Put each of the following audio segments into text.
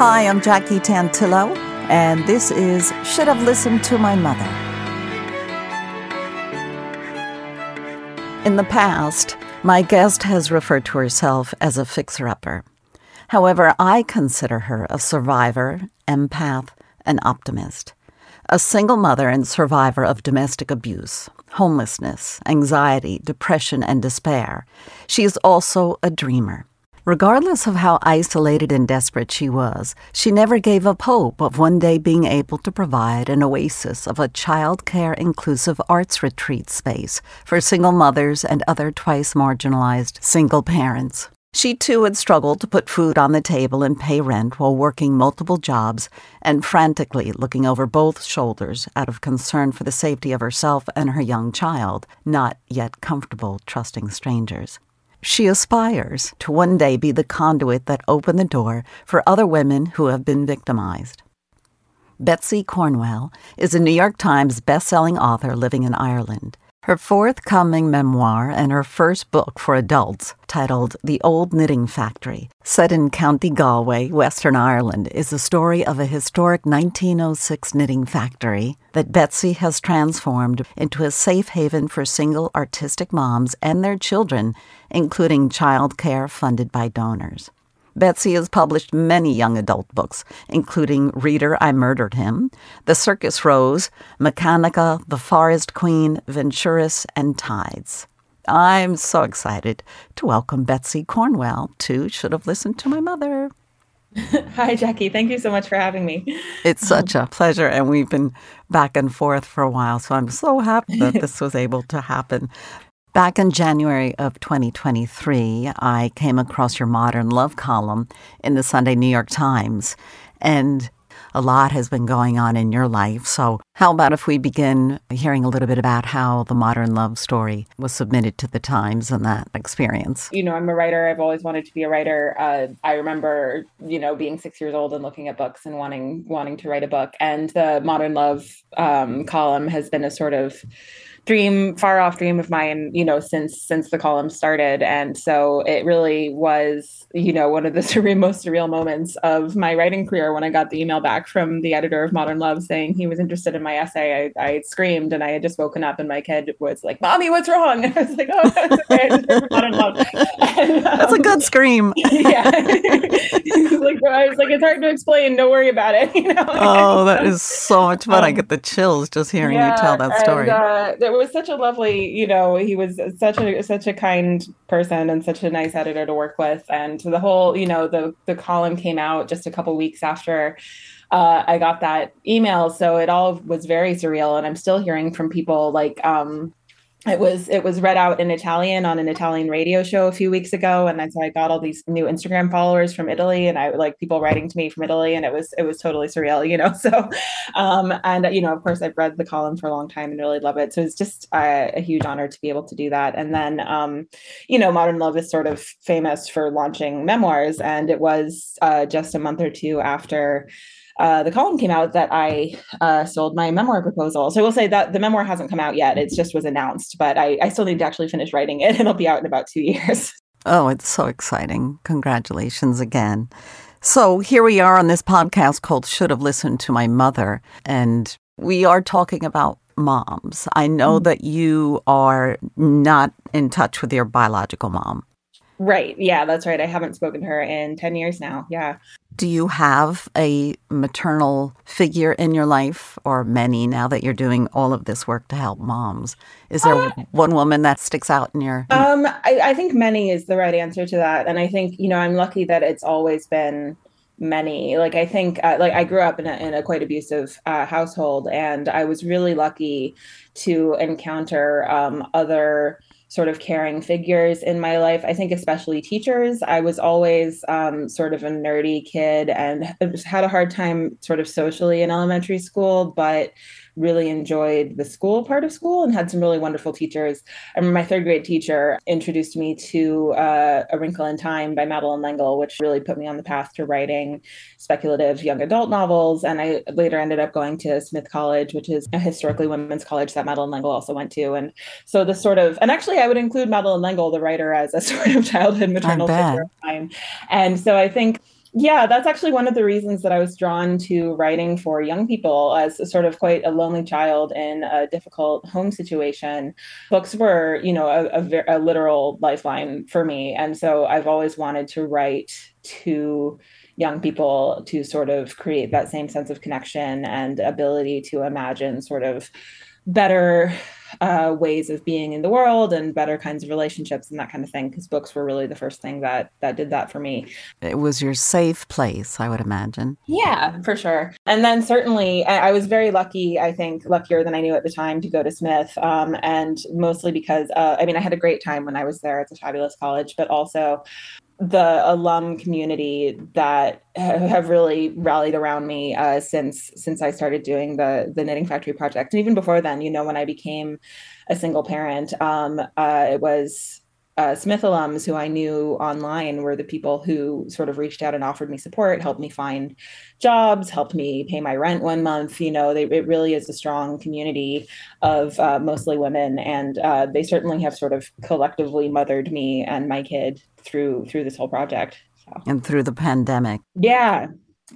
Hi, I'm Jackie Tantillo, and this is Should Have Listened to My Mother. In the past, my guest has referred to herself as a fixer upper. However, I consider her a survivor, empath, and optimist. A single mother and survivor of domestic abuse, homelessness, anxiety, depression, and despair. She is also a dreamer. Regardless of how isolated and desperate she was, she never gave up hope of one day being able to provide an oasis of a child care inclusive arts retreat space for single mothers and other twice marginalized single parents. She too had struggled to put food on the table and pay rent while working multiple jobs and frantically looking over both shoulders out of concern for the safety of herself and her young child, not yet comfortable trusting strangers. She aspires to one day be the conduit that opened the door for other women who have been victimized. Betsy Cornwell is a New York Times bestselling author living in Ireland. Her forthcoming memoir and her first book for adults, titled The Old Knitting Factory, set in County Galway, Western Ireland, is the story of a historic 1906 knitting factory that Betsy has transformed into a safe haven for single artistic moms and their children, including childcare funded by donors. Betsy has published many young adult books, including Reader, I Murdered Him, The Circus Rose, Mechanica, The Forest Queen, Venturess, and Tides. I'm so excited to welcome Betsy Cornwell to Should Have Listened to My Mother. Hi, Jackie. Thank you so much for having me. It's such a pleasure, and we've been back and forth for a while, so I'm so happy that this was able to happen. Back in January of 2023, I came across your modern love column in the Sunday New York Times, and a lot has been going on in your life. So, how about if we begin hearing a little bit about how the modern love story was submitted to the Times and that experience? You know, I'm a writer. I've always wanted to be a writer. Uh, I remember, you know, being six years old and looking at books and wanting wanting to write a book. And the modern love um, column has been a sort of dream far off dream of mine you know since since the column started. And so it really was you know one of the surreal, most surreal moments of my writing career when i got the email back from the editor of modern love saying he was interested in my essay. I, I screamed and i had just woken up and my kid was like mommy what's wrong? And i was like oh that's okay. Modern love. And, um, that's a good scream. Yeah. Like i was like it's hard to explain. Don't worry about it you know? Oh that is so much fun. Um, i get the chills just hearing yeah, you tell that story. and, uh, it was such a lovely, you know, he was such a such a kind person and such a nice editor to work with. And the whole, you know, the the column came out just a couple weeks after uh, I got that email, so it all was very surreal. And I'm still hearing from people like, um, it was it was read out in Italian on an Italian radio show a few weeks ago, and so I got all these new Instagram followers from Italy, and I like people writing to me from Italy, and it was it was totally surreal, you know. So, um, and you know, of course, I've read the column for a long time and really love it. So it's just a, a huge honor to be able to do that. And then, um, you know, Modern Love is sort of famous for launching memoirs, and it was uh, just a month or two after uh, the column came out that I uh, sold my memoir proposal. So I will say that the memoir hasn't come out yet. It just was announced, but I, I still need to actually finish writing it. And it'll be out in about two years. Oh, it's so exciting. Congratulations again. So here we are on this podcast called Should Have Listened to My Mother. And we are talking about moms. I know mm. that you are not in touch with your biological mom. Right. Yeah, that's right. I haven't spoken to her in 10 years now. Yeah. Do you have a maternal figure in your life, or many now that you're doing all of this work to help moms? Is there uh, one woman that sticks out in your? Um, I, I think many is the right answer to that, and I think you know I'm lucky that it's always been many. Like I think, uh, like I grew up in a, in a quite abusive uh, household, and I was really lucky to encounter um, other sort of caring figures in my life. I think especially teachers. I was always um, sort of a nerdy kid and had a hard time sort of socially in elementary school, but really enjoyed the school part of school and had some really wonderful teachers. I remember my third grade teacher introduced me to uh, A Wrinkle in Time by Madeleine L'Engle, which really put me on the path to writing speculative young adult novels. And I later ended up going to Smith College, which is a historically women's college that Madeleine L'Engle also went to. And so the sort of, and actually I would include Madeleine L'Engle, the writer, as a sort of childhood maternal figure of mine. And so I think Yeah, that's actually one of the reasons that I was drawn to writing for young people as sort of quite a lonely child in a difficult home situation. Books were, you know, a, a, a literal lifeline for me. And so I've always wanted to write to young people to sort of create that same sense of connection and ability to imagine sort of better uh, ways of being in the world and better kinds of relationships and that kind of thing because books were really the first thing that that did that for me. It was your safe place i would imagine. Yeah for sure. And then certainly i was very lucky i think luckier than i knew at the time to go to smith um, and mostly because uh, i mean i had a great time when i was there it's a fabulous college but also the alum community that have really rallied around me uh, since since I started doing the the Knitting Factory project, and even before then, you know, when I became a single parent, um, uh, it was uh, Smith alums who I knew online were the people who sort of reached out and offered me support, helped me find jobs, helped me pay my rent one month. You know, they, it really is a strong community of uh, mostly women, and uh, they certainly have sort of collectively mothered me and my kid through through this whole project. So. And through the pandemic. Yeah,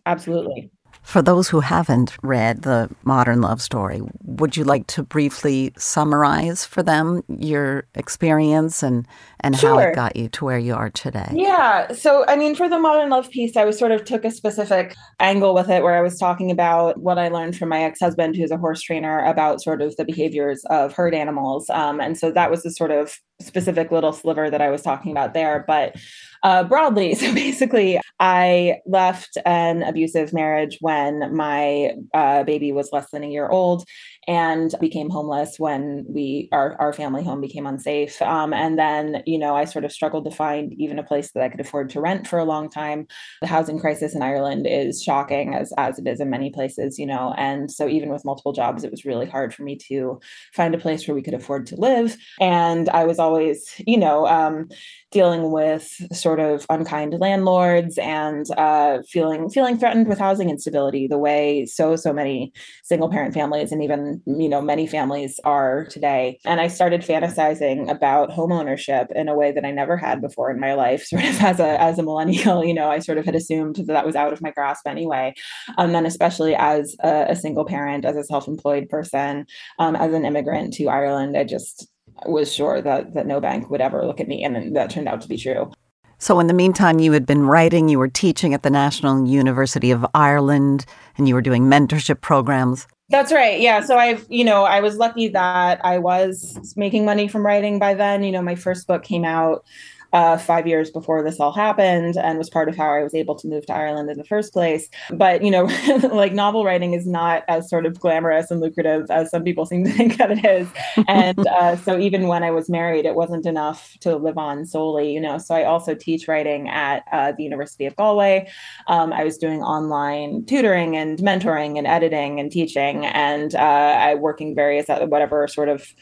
absolutely. For those who haven't read the modern love story, would you like to briefly summarize for them your experience and, and sure. how it got you to where you are today? Yeah. So, I mean, for the modern love piece, I was sort of took a specific angle with it where I was talking about what I learned from my ex husband, who's a horse trainer, about sort of the behaviors of herd animals. Um, and so that was the sort of specific little sliver that I was talking about there. But uh, broadly. So basically, I left an abusive marriage when my uh, baby was less than a year old and became homeless when we our, our family home became unsafe. Um, and then you know i sort of struggled to find even a place that i could afford to rent for a long time. The housing crisis in ireland is shocking as as it is in many places you know and so even with multiple jobs it was really hard for me to find a place where we could afford to live. And i was always you know um, dealing with sort of unkind landlords and uh, feeling feeling threatened with housing instability the way so so many single parent families and even you know many families are today and i started fantasizing about home ownership in a way that i never had before in my life sort of as a as a millennial you know i sort of had assumed that that was out of my grasp anyway and um, then especially as a, a, single parent as a self-employed person um, as an immigrant to ireland i just was sure that that no bank would ever look at me, and that turned out to be true. So, in the meantime, you had been writing, you were teaching at the National University of Ireland, and you were doing mentorship programs. That's right. Yeah. So I've, you know, I was lucky that I was making money from writing by then. You know, my first book came out uh, five years before this all happened and was part of how I was able to move to Ireland in the first place. But, you know, like novel writing is not as sort of glamorous and lucrative as some people seem to think that it is. And uh, so even when I was married, it wasn't enough to live on solely, you know. So I also teach writing at uh, the University of Galway. Um, I was doing online tutoring and mentoring and editing and teaching and uh, I working various at whatever sort of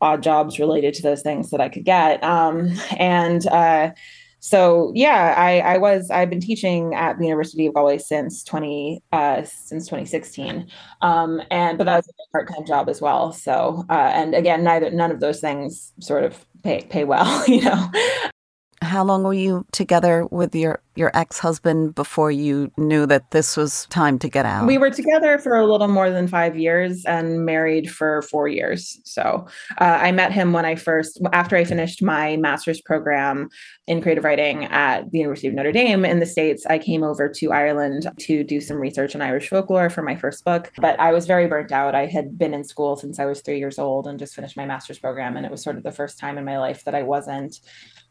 odd jobs related to those things that I could get. Um, and uh, so yeah, I, I was I've been teaching at the University of Galway since twenty uh, since twenty sixteen, um, and but that was a part time job as well. So uh, and again, neither none of those things sort of pay pay well, you know. How long were you together with your your ex husband before you knew that this was time to get out? We were together for a little more than five years and married for four years. So uh, I met him when I first, after I finished my master's program in creative writing at the University of Notre Dame in the States. I came over to Ireland to do some research on Irish folklore for my first book, but I was very burnt out. I had been in school since I was three years old and just finished my master's program. And it was sort of the first time in my life that I wasn't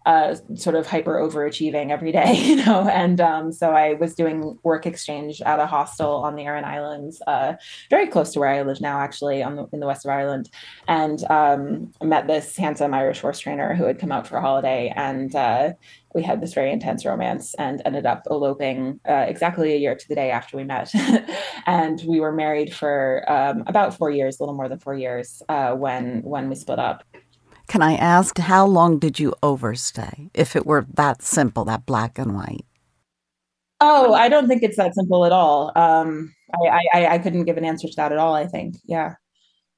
uh, sort of hyper overachieving every day, you know. And um, so I was doing work exchange at a hostel on the Aran Islands, uh, very close to where I live now, actually, on the, in the west of Ireland, and um, met this handsome Irish horse trainer who had come out for a holiday, and uh, we had this very intense romance, and ended up eloping uh, exactly a year to the day after we met, and we were married for um, about four years, a little more than four years, uh, when when we split up. Can I ask how long did you overstay? If it were that simple, that black and white. Oh, I don't think it's that simple at all. Um, I, I, I couldn't give an answer to that at all. I think, yeah.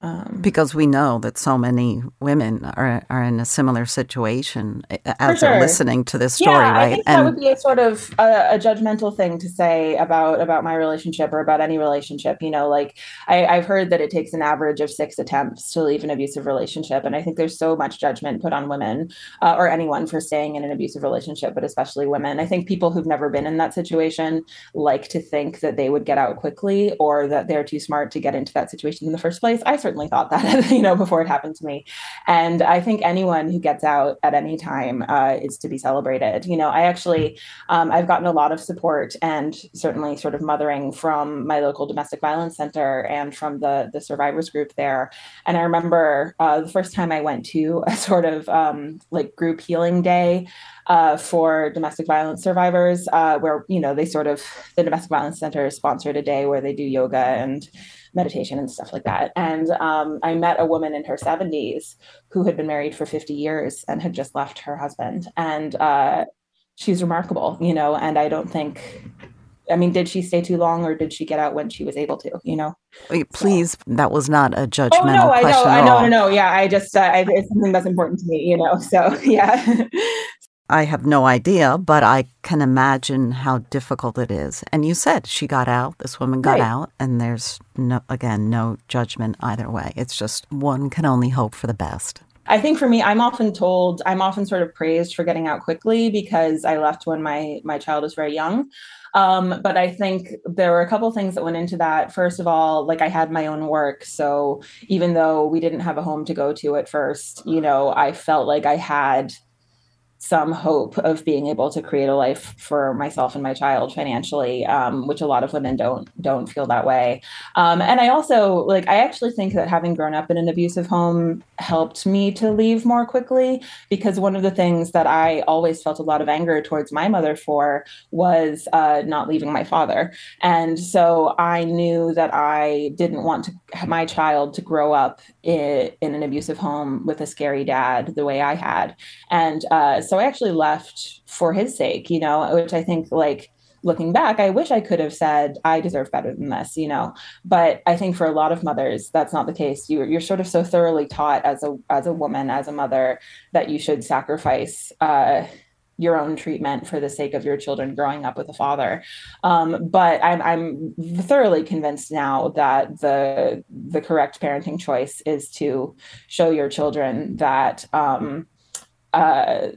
Um, because we know that so many women are, are in a similar situation as sure. they're listening to this story, yeah, right? I think and, that would be a sort of a, a, judgmental thing to say about about my relationship or about any relationship. You know, like I, I've heard that it takes an average of six attempts to leave an abusive relationship, and I think there's so much judgment put on women uh, or anyone for staying in an abusive relationship, but especially women. I think people who've never been in that situation like to think that they would get out quickly or that they're too smart to get into that situation in the first place. I certainly thought that, you know, before it happened to me. And I think anyone who gets out at any time uh, is to be celebrated. You know, I actually, um, I've gotten a lot of support and certainly sort of mothering from my local domestic violence center and from the the survivors group there. And I remember uh, the first time I went to a sort of um, like group healing day uh, for domestic violence survivors, uh, where you know they sort of the domestic violence center sponsored a day where they do yoga and meditation and stuff like that. And um, I met a woman in her 70s who had been married for 50 years and had just left her husband, and uh, she's remarkable, you know. And I don't think I mean, did she stay too long or did she get out when she was able to, you know? Please, so. that was not a judgmental oh, no, I. Know, I know, no, no, yeah. I just, uh, I, it's something that's important to me, you know? So, yeah. I have no idea, but I can imagine how difficult it is. And you said she got out, this woman got right. out, and there's no, again, no judgment either way. It's just one can only hope for the best. I think for me, I'm often told, I'm often sort of praised for getting out quickly because I left when my my child was very young. Um, but I think there were a couple things that went into that. First of all, like I had my own work. So even though we didn't have a home to go to at first, you know, I felt like I had some hope of being able to create a life for myself and my child financially, um, which a lot of women don't don't feel that way. Um, and I also like I actually think that having grown up in an abusive home helped me to leave more quickly because one of the things that I always felt a lot of anger towards my mother for was uh, not leaving my father, and so I knew that I didn't want to my child to grow up in, in an abusive home with a scary dad the way I had, and uh, so so I actually left for his sake, you know, which I think like looking back, I wish I could have said I deserve better than this, you know. But I think for a lot of mothers, that's not the case. You, you're sort of so thoroughly taught as a as a woman, as a mother, that you should sacrifice uh, your own treatment for the sake of your children growing up with a father. Um, but I'm, I'm thoroughly convinced now that the the correct parenting choice is to show your children that. Um, uh,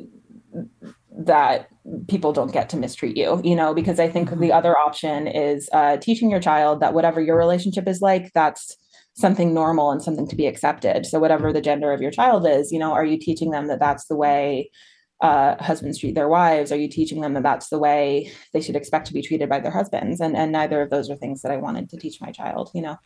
that people don't get to mistreat you you know because i think mm-hmm. the other option is uh, teaching your child that whatever your relationship is like that's something normal and something to be accepted. So whatever the gender of your child is you know are you teaching them that that's the way uh, husbands treat their wives? Are you teaching them that that's the way they should expect to be treated by their husbands? And and neither of those are things that i wanted to teach my child you know?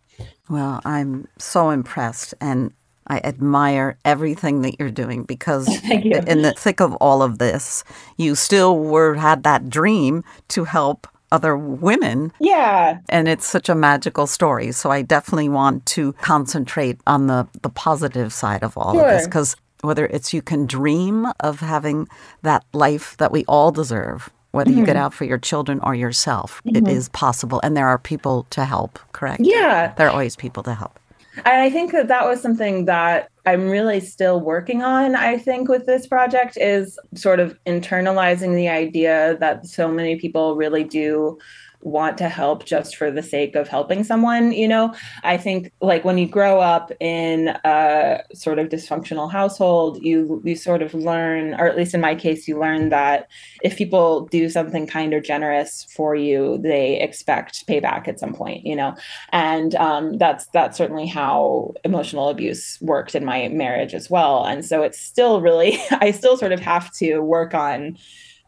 Well i'm so impressed. And I admire everything that you're doing because you. in the thick of all of this, you still were had that dream to help other women. Yeah. And it's such a magical story. So I definitely want to concentrate on the the positive side of all sure. of this because whether it's you can dream of having that life that we all deserve, whether mm-hmm. you get mm-hmm. out for your children or yourself, mm-hmm. it is possible. And there are people to help, correct? Yeah. There are always people to help. And I think that that was something that I'm really still working on, I think, with this project is sort of internalizing the idea that so many people really do want to help just for the sake of helping someone you know? I think like when you grow up in a sort of dysfunctional household you you sort of learn or at least in my case you learn that if people do something kind or generous for you they expect payback at some point you know? And um, that's that's certainly how emotional abuse worked in my marriage as well. And so it's still really i still sort of have to work on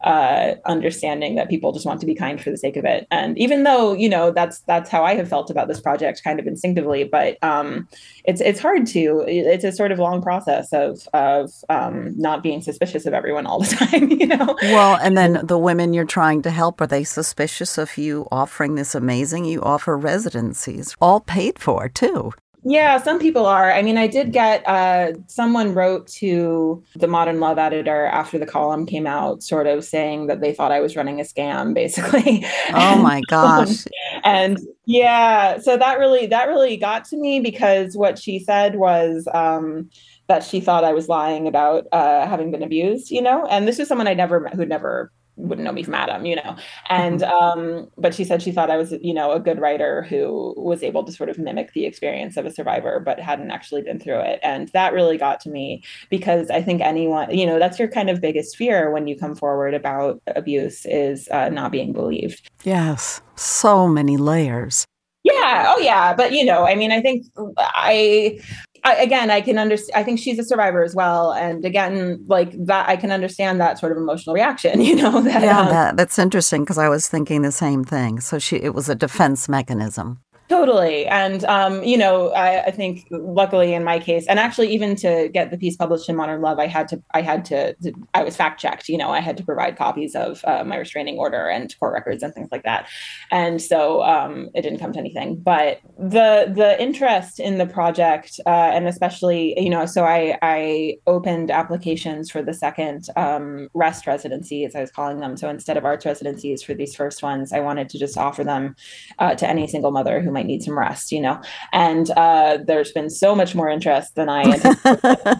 uh, understanding that people just want to be kind for the sake of it. And even though you know that's that's how I have felt about this project, kind of instinctively, but um, it's it's hard to. It's a sort of long process of of um, not being suspicious of everyone all the time. You know. Well, and then the women you're trying to help are they suspicious of you offering this amazing? You offer residencies, all paid for too. Yeah, some people are. I mean, I did get uh, someone wrote to the Modern Love editor after the column came out, sort of saying that they thought I was running a scam, basically. Oh my gosh! and yeah, so that really that really got to me because what she said was um, that she thought I was lying about uh, having been abused, you know. And this is someone I never met, who'd never wouldn't know me from Adam, you know. And mm-hmm. um, but she said she thought I was, you know, a good writer who was able to sort of mimic the experience of a survivor, but hadn't actually been through it. And that really got to me because I think anyone, you know, that's your kind of biggest fear when you come forward about abuse is uh, not being believed. Yes, so many layers. Yeah. Oh, yeah. But you know, I mean, I think I I, again, I can understand. I think she's a survivor as well, and again, like that, I can understand that sort of emotional reaction. You know, that, yeah, um, that, that's interesting because I was thinking the same thing. So she, it was a defense mechanism. Totally. And, um, you know, I, I, think luckily in my case, and actually even to get the piece published in Modern Love, I had to, I had to, I was fact checked, you know, I had to provide copies of uh, my restraining order and court records and things like that. And so um, it didn't come to anything. But the, the interest in the project, uh, and especially, you know, so I, I opened applications for the second um, rest residency, as I was calling them. So instead of arts residencies for these first ones, I wanted to just offer them uh, to any single mother who might need some rest, you know. And uh, there's been so much more interest than I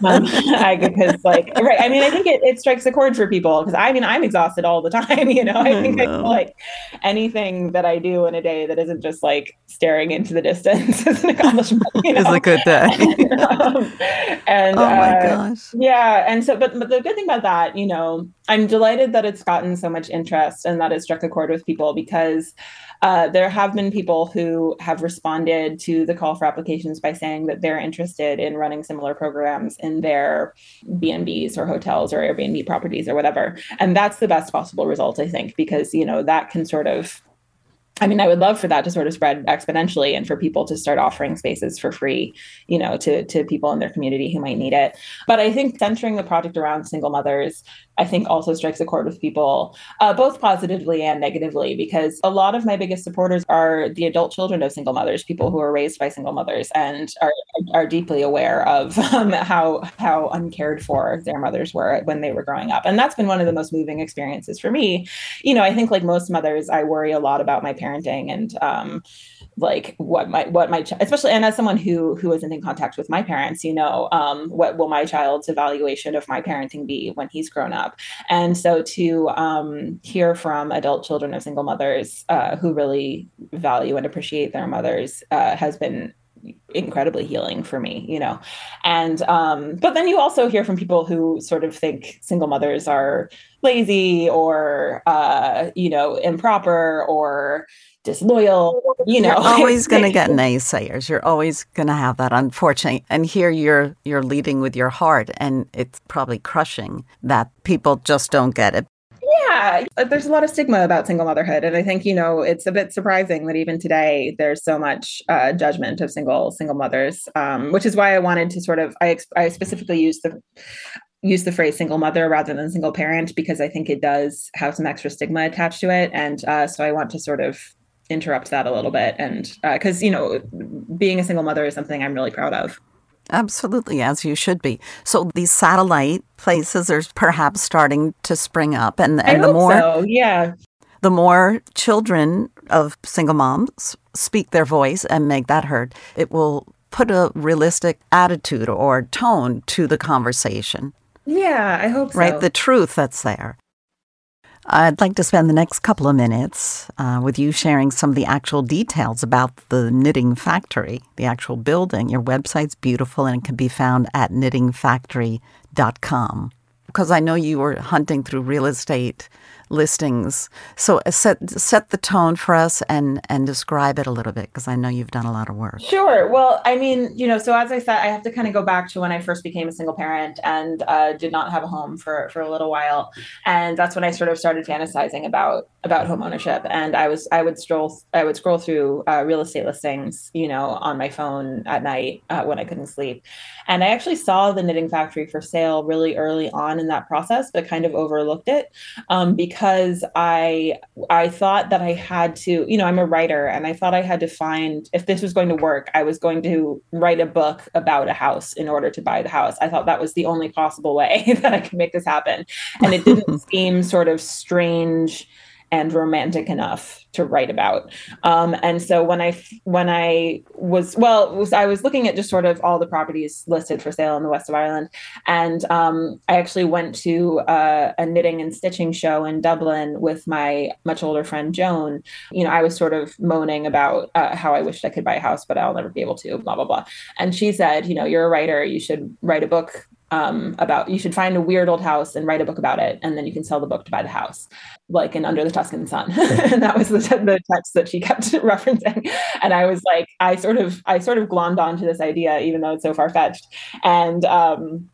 um, because, like, right. I mean, I think it, it strikes a chord for people because I mean, I'm exhausted all the time, you know. I think I, I like anything that I do in a day that isn't just like staring into the distance is an accomplishment. You know? a good day. um, and oh my uh, gosh, yeah. And so, but but the good thing about that, you know, I'm delighted that it's gotten so much interest and that it struck a chord with people because uh, there have been people who have responded to the call for applications by saying that they're interested in running similar programs in their B&Bs or hotels or Airbnb properties or whatever. And that's the best possible result, I think, because, you know, that can sort of I mean, I would love for that to sort of spread exponentially and for people to start offering spaces for free, you know, to, to people in their community who might need it. But I think centering the project around single mothers I think also strikes a chord with people, uh, both positively and negatively, because a lot of my biggest supporters are the adult children of single mothers, people who are raised by single mothers and are, are deeply aware of um, how, how uncared for their mothers were when they were growing up. And that's been one of the most moving experiences for me. You know, I think like most mothers, I worry a lot about my parenting and, um, like what my what my especially and as someone who who isn't in contact with my parents you know um, what will my child's evaluation of my parenting be when he's grown up? And so to um, hear from adult children of single mothers uh, who really value and appreciate their mothers uh, has been incredibly healing for me you know? And um but then you also hear from people who sort of think single mothers are lazy or uh you know improper or disloyal you know. you're always going to get naysayers. You're always going to have that unfortunately. And here you're you're leading with your heart and it's probably crushing that people just don't get it. Yeah there's a lot of stigma about single motherhood and i think you know it's a bit surprising that even today there's so much uh, judgment of single single mothers um, which is why i wanted to sort of i, I specifically use the use the phrase single mother rather than single parent because I think it does have some extra stigma attached to it. And uh, so I want to sort of interrupt that a little bit. And because uh, you know being a single mother is something i'm really proud of. Absolutely as you should be. So these satellite places are perhaps starting to spring up and, and the more so. yeah. the more children of single moms speak their voice and make that heard it will put a realistic attitude or tone to the conversation. Yeah i hope so. Right the truth that's there I'd like to spend the next couple of minutes uh, with you sharing some of the actual details about the Knitting Factory, the actual building. Your website's beautiful and it can be found at knittingfactory.com. Because I know you were hunting through real estate listings. So uh, set set the tone for us and and describe it a little bit because I know you've done a lot of work. Sure. Well, I mean, you know, so as I said, I have to kind of go back to when I first became a single parent and uh, did not have a home for for a little while, and that's when I sort of started fantasizing about about home ownership. And I was I would stroll I would scroll through uh, real estate listings, you know, on my phone at night uh, when I couldn't sleep, and I actually saw the Knitting Factory for sale really early on in that process, but kind of overlooked it um, because because I I thought that I had to, you know, I'm a writer and I thought I had to find if this was going to work, I was going to write a book about a house in order to buy the house. I thought that was the only possible way that I could make this happen. And it didn't seem sort of strange and romantic enough to write about. Um, and so when I when I was well, was, I was looking at just sort of all the properties listed for sale in the west of Ireland, and um, I actually went to uh, a knitting and stitching show in Dublin with my much older friend Joan. You know, I was sort of moaning about uh, how I wished I could buy a house, but I'll never be able to. Blah blah blah. And she said, you know, you're a writer. You should write a book um, about you should find a weird old house and write a book about it and then you can sell the book to buy the house like in under the tuscan sun. And that was the, the text that she kept referencing. And i was like i sort of i sort of glommed onto this idea even though it's so far-fetched. And um,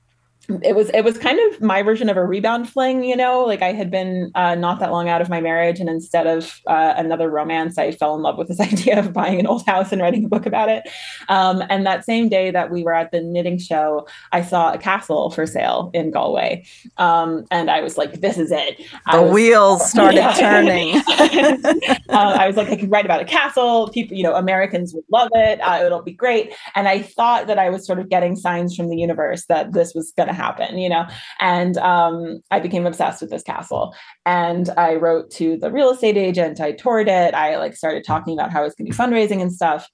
it was it was kind of my version of a rebound fling you know? Like i had been uh, not that long out of my marriage and instead of uh, another romance i fell in love with this idea of buying an old house and writing a book about it. Um, and that same day that we were at the knitting show i saw a castle for sale in galway. Um, and i was like this is it. The was, wheels started yeah. turning. Uh, i was like i could write about a castle. People you know americans would love it. Uh, it'll be great. And i thought that i was sort of getting signs from the universe that this was going to happen, you know? And um, I became obsessed with this castle. And I wrote to the real estate agent, I toured it, I like started talking about how I was going to be fundraising and stuff.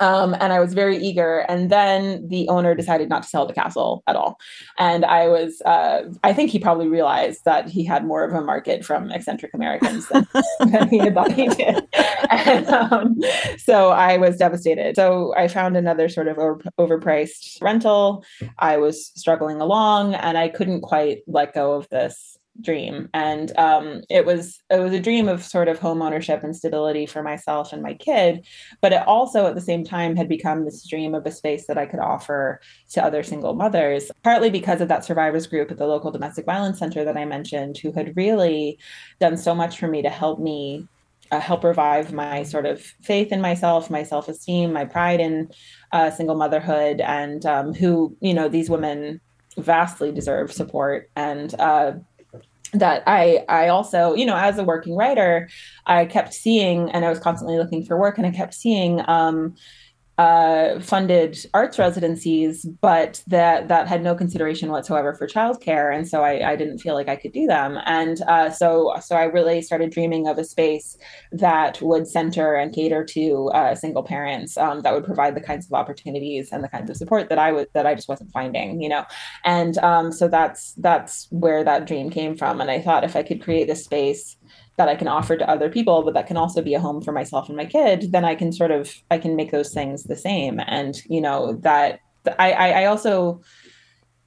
Um, and I was very eager. And then the owner decided not to sell the castle at all. And I was, uh, I think he probably realized that he had more of a market from eccentric Americans than, than he had thought he did. And um, so I was devastated. So I found another sort of over, overpriced rental. I was struggling along and I couldn't quite let go of this dream. And um, it was it was a dream of sort of home ownership and stability for myself and my kid but it also at the same time had become this dream of a space that i could offer to other single mothers partly because of that survivors group at the local domestic violence center that i mentioned who had really done so much for me to help me uh, help revive my sort of faith in myself my self-esteem my pride in uh, single motherhood and um, who you know these women vastly deserve support. And uh, that I I also you know as a working writer I kept seeing and I was constantly looking for work and I kept seeing um, uh, funded arts residencies, but that that had no consideration whatsoever for childcare, and so I, I didn't feel like I could do them. And uh, so so I really started dreaming of a space that would center and cater to uh, single parents, um, that would provide the kinds of opportunities and the kinds of support that I would that I just wasn't finding, you know. And um, so that's that's where that dream came from. And I thought if I could create this space that I can offer to other people, but that can also be a home for myself and my kid, then I can sort of I can make those things the same. And you know that I I also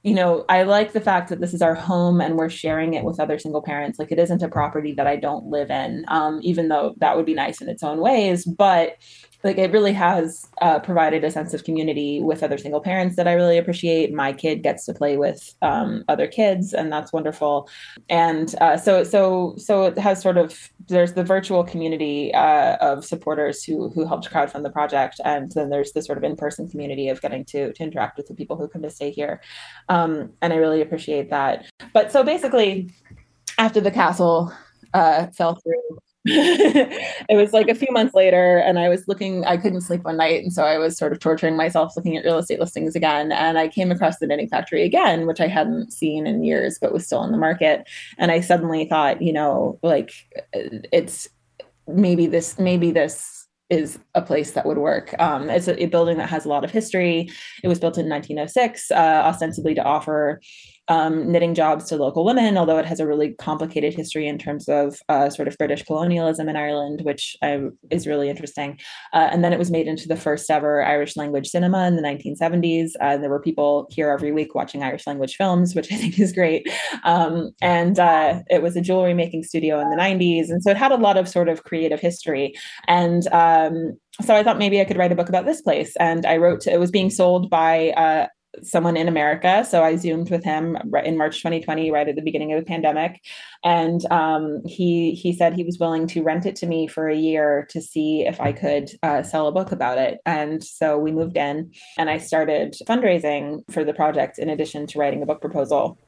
you know I like the fact that this is our home and we're sharing it with other single parents. Like it isn't a property that I don't live in, um, even though that would be nice in its own ways. But like it really has uh, provided a sense of community with other single parents that I really appreciate. My kid gets to play with um, other kids, and that's wonderful. And uh, so, so, so it has sort of there's the virtual community uh, of supporters who who helped crowdfund the project, and then there's the sort of in person community of getting to to interact with the people who come to stay here. Um, and I really appreciate that. But so basically, after the castle uh, fell through it was like a few months later and i was looking i couldn't sleep one night and so i was sort of torturing myself looking at real estate listings again and i came across the knitting factory again which i hadn't seen in years but was still on the market and i suddenly thought you know like it's maybe this maybe this is a place that would work. Um, it's a, a, building that has a lot of history. It was built in 1906, uh, ostensibly to offer um, knitting jobs to local women, although it has a really complicated history in terms of uh, sort of British colonialism in Ireland, which uh, is really interesting. Uh, and then it was made into the first ever Irish language cinema in the 1970s. Uh, there were people here every week watching Irish language films, which I think is great. Um, and uh, it was a jewelry making studio in the 90s. And so it had a lot of sort of creative history. And um, so I thought maybe I could write a book about this place. And I wrote, it was being sold by uh, someone in America. So I zoomed with him in March 2020, right at the beginning of the pandemic, and um, he he said he was willing to rent it to me for a year to see if I could uh, sell a book about it. And so we moved in, and I started fundraising for the project in addition to writing a book proposal.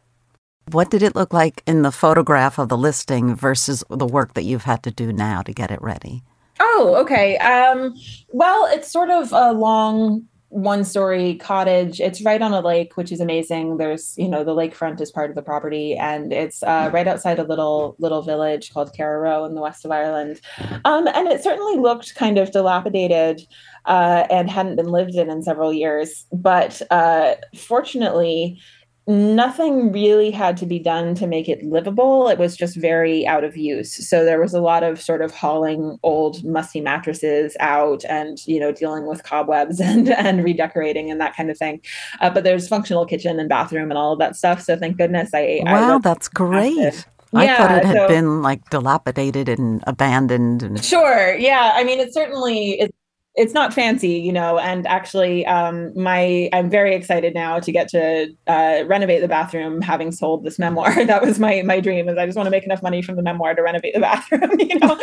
What did it look like in the photograph of the listing versus the work that you've had to do now to get it ready? Oh, okay. Um, well, it's sort of a long one story cottage. It's right on a lake, which is amazing. There's, you know, the lakefront is part of the property, and it's uh, right outside a little little village called Carraroe in the west of Ireland. Um, and it certainly looked kind of dilapidated uh, and hadn't been lived in in several years. But uh, fortunately, nothing really had to be done to make it livable. It was just very out of use. So there was a lot of sort of hauling old musty mattresses out and, you know, dealing with cobwebs and, and redecorating and that kind of thing. Uh, but there's functional kitchen and bathroom and all of that stuff. So thank goodness I. Wow, I that's great. I yeah, thought it had so, been like dilapidated and abandoned. And... Sure. Yeah. I mean, it certainly is it's not fancy, you know, and actually, um, my I'm very excited now to get to uh, renovate the bathroom, having sold this memoir. that was my my dream, is I just want to make enough money from the memoir to renovate the bathroom, you know,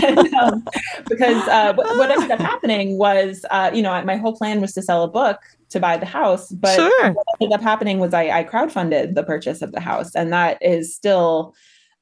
and, um, because uh, what, what, ended up happening was, uh, you know, my whole plan was to sell a book to buy the house, but sure. what ended up happening was I, I crowdfunded the purchase of the house, and that is still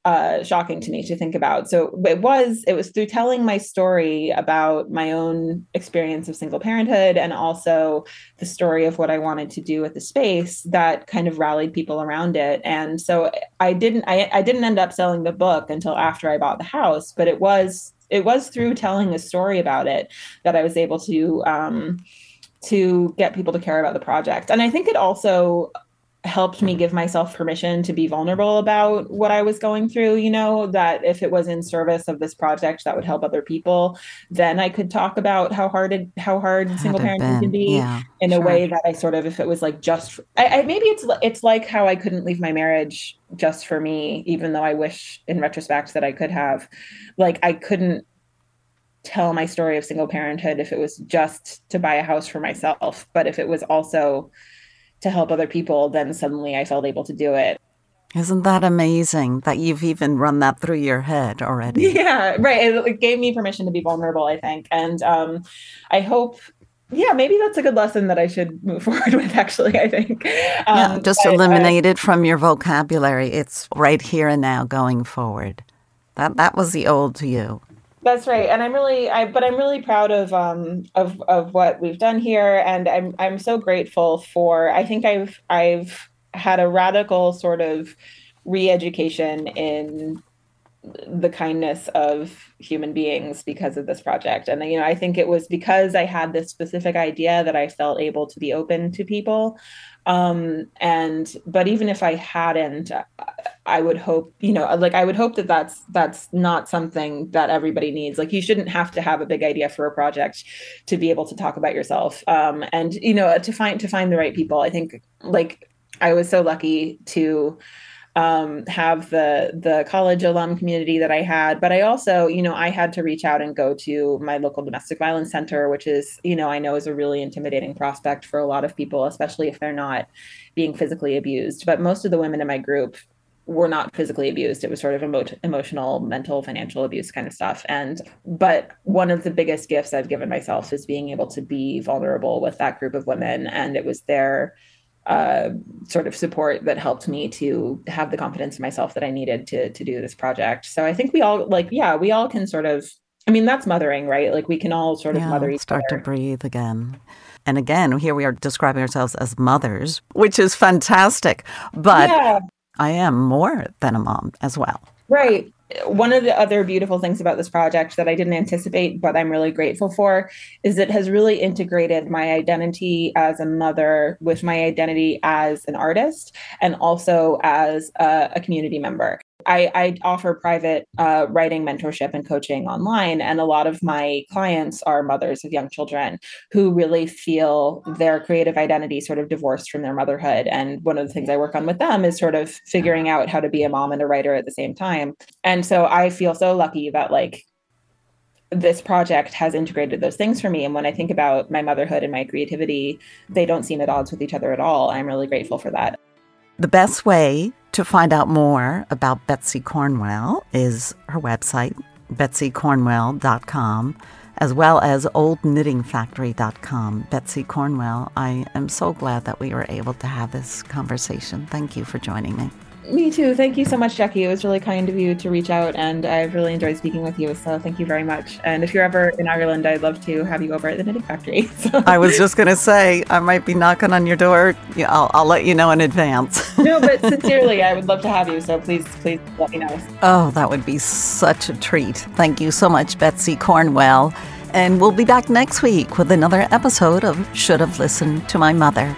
uh, shocking to me to think about. So it was it was through telling my story about my own experience of single parenthood and also the story of what I wanted to do with the space that kind of rallied people around it. And so I didn't I, I didn't end up selling the book until after I bought the house, but it was it was through telling a story about it that I was able to um, to get people to care about the project. And I think it also helped me give myself permission to be vulnerable about what I was going through, you know, that if it was in service of this project that would help other people, then I could talk about how hard it, how hard Had single parenting can be yeah, in sure. a way that I sort of if it was like just I, I, maybe it's it's like how I couldn't leave my marriage just for me, even though I wish in retrospect that I could have. Like I couldn't tell my story of single parenthood if it was just to buy a house for myself, but if it was also to help other people, then suddenly I felt able to do it. Isn't that amazing that you've even run that through your head already? Yeah, right. It, it gave me permission to be vulnerable, I think. And um, I hope yeah, maybe that's a good lesson that I should move forward with, actually, I think. Um, yeah, just but, eliminate uh, it from your vocabulary. It's right here and now going forward. That that was the old to you. That's right, and I'm really, I but I'm really proud of um of of what we've done here, and I'm I'm so grateful for. I think I've I've had a radical sort of re-education in the kindness of human beings because of this project. And you know i think it was because i had this specific idea that i felt able to be open to people. Um and but even if i hadn't i would hope you know like i would hope that that's that's not something that everybody needs. Like you shouldn't have to have a big idea for a project to be able to talk about yourself. Um and you know to find to find the right people. I think like i was so lucky to um, have the the college alum community that I had, but I also, you know, I had to reach out and go to my local domestic violence center, which is, you know, I know is a really intimidating prospect for a lot of people, especially if they're not being physically abused. But most of the women in my group were not physically abused. It was sort of emo- emotional, mental, financial abuse kind of stuff. And but one of the biggest gifts I've given myself is being able to be vulnerable with that group of women, and it was their uh, sort of support that helped me to have the confidence in myself that I needed to to do this project. So I think we all like, yeah, we all can sort of. I mean, that's mothering, right? Like we can all sort of yeah, mother each start other. to breathe again. And again, here we are describing ourselves as mothers, which is fantastic. But yeah. I am more than a mom as well. Right one of the other beautiful things about this project that I didn't anticipate, but I'm really grateful for, is it has really integrated my identity as a mother with my identity as an artist and also as a, a community member. I, I offer private uh, writing mentorship and coaching online, and a lot of my clients are mothers of young children who really feel their creative identity sort of divorced from their motherhood. And one of the things I work on with them is sort of figuring out how to be a mom and a writer at the same time. And so I feel so lucky that like this project has integrated those things for me. And when I think about my motherhood and my creativity, they don't seem at odds with each other at all. I'm really grateful for that. The best way to find out more about Betsy Cornwell is her website, betsycornwell.com, as well as oldknittingfactory.com. Betsy Cornwell, I am so glad that we were able to have this conversation. Thank you for joining me. Me too. Thank you so much, Jackie. It was really kind of you to reach out, and I've really enjoyed speaking with you. So thank you very much. And if you're ever in Ireland, I'd love to have you over at the Knitting Factory. So. I was just going to say, I might be knocking on your door. I'll, I'll let you know in advance. no, but sincerely, I would love to have you. So please, please let me know. Oh, that would be such a treat. Thank you so much, Betsy Cornwell. And we'll be back next week with another episode of Should Have Listened to My Mother.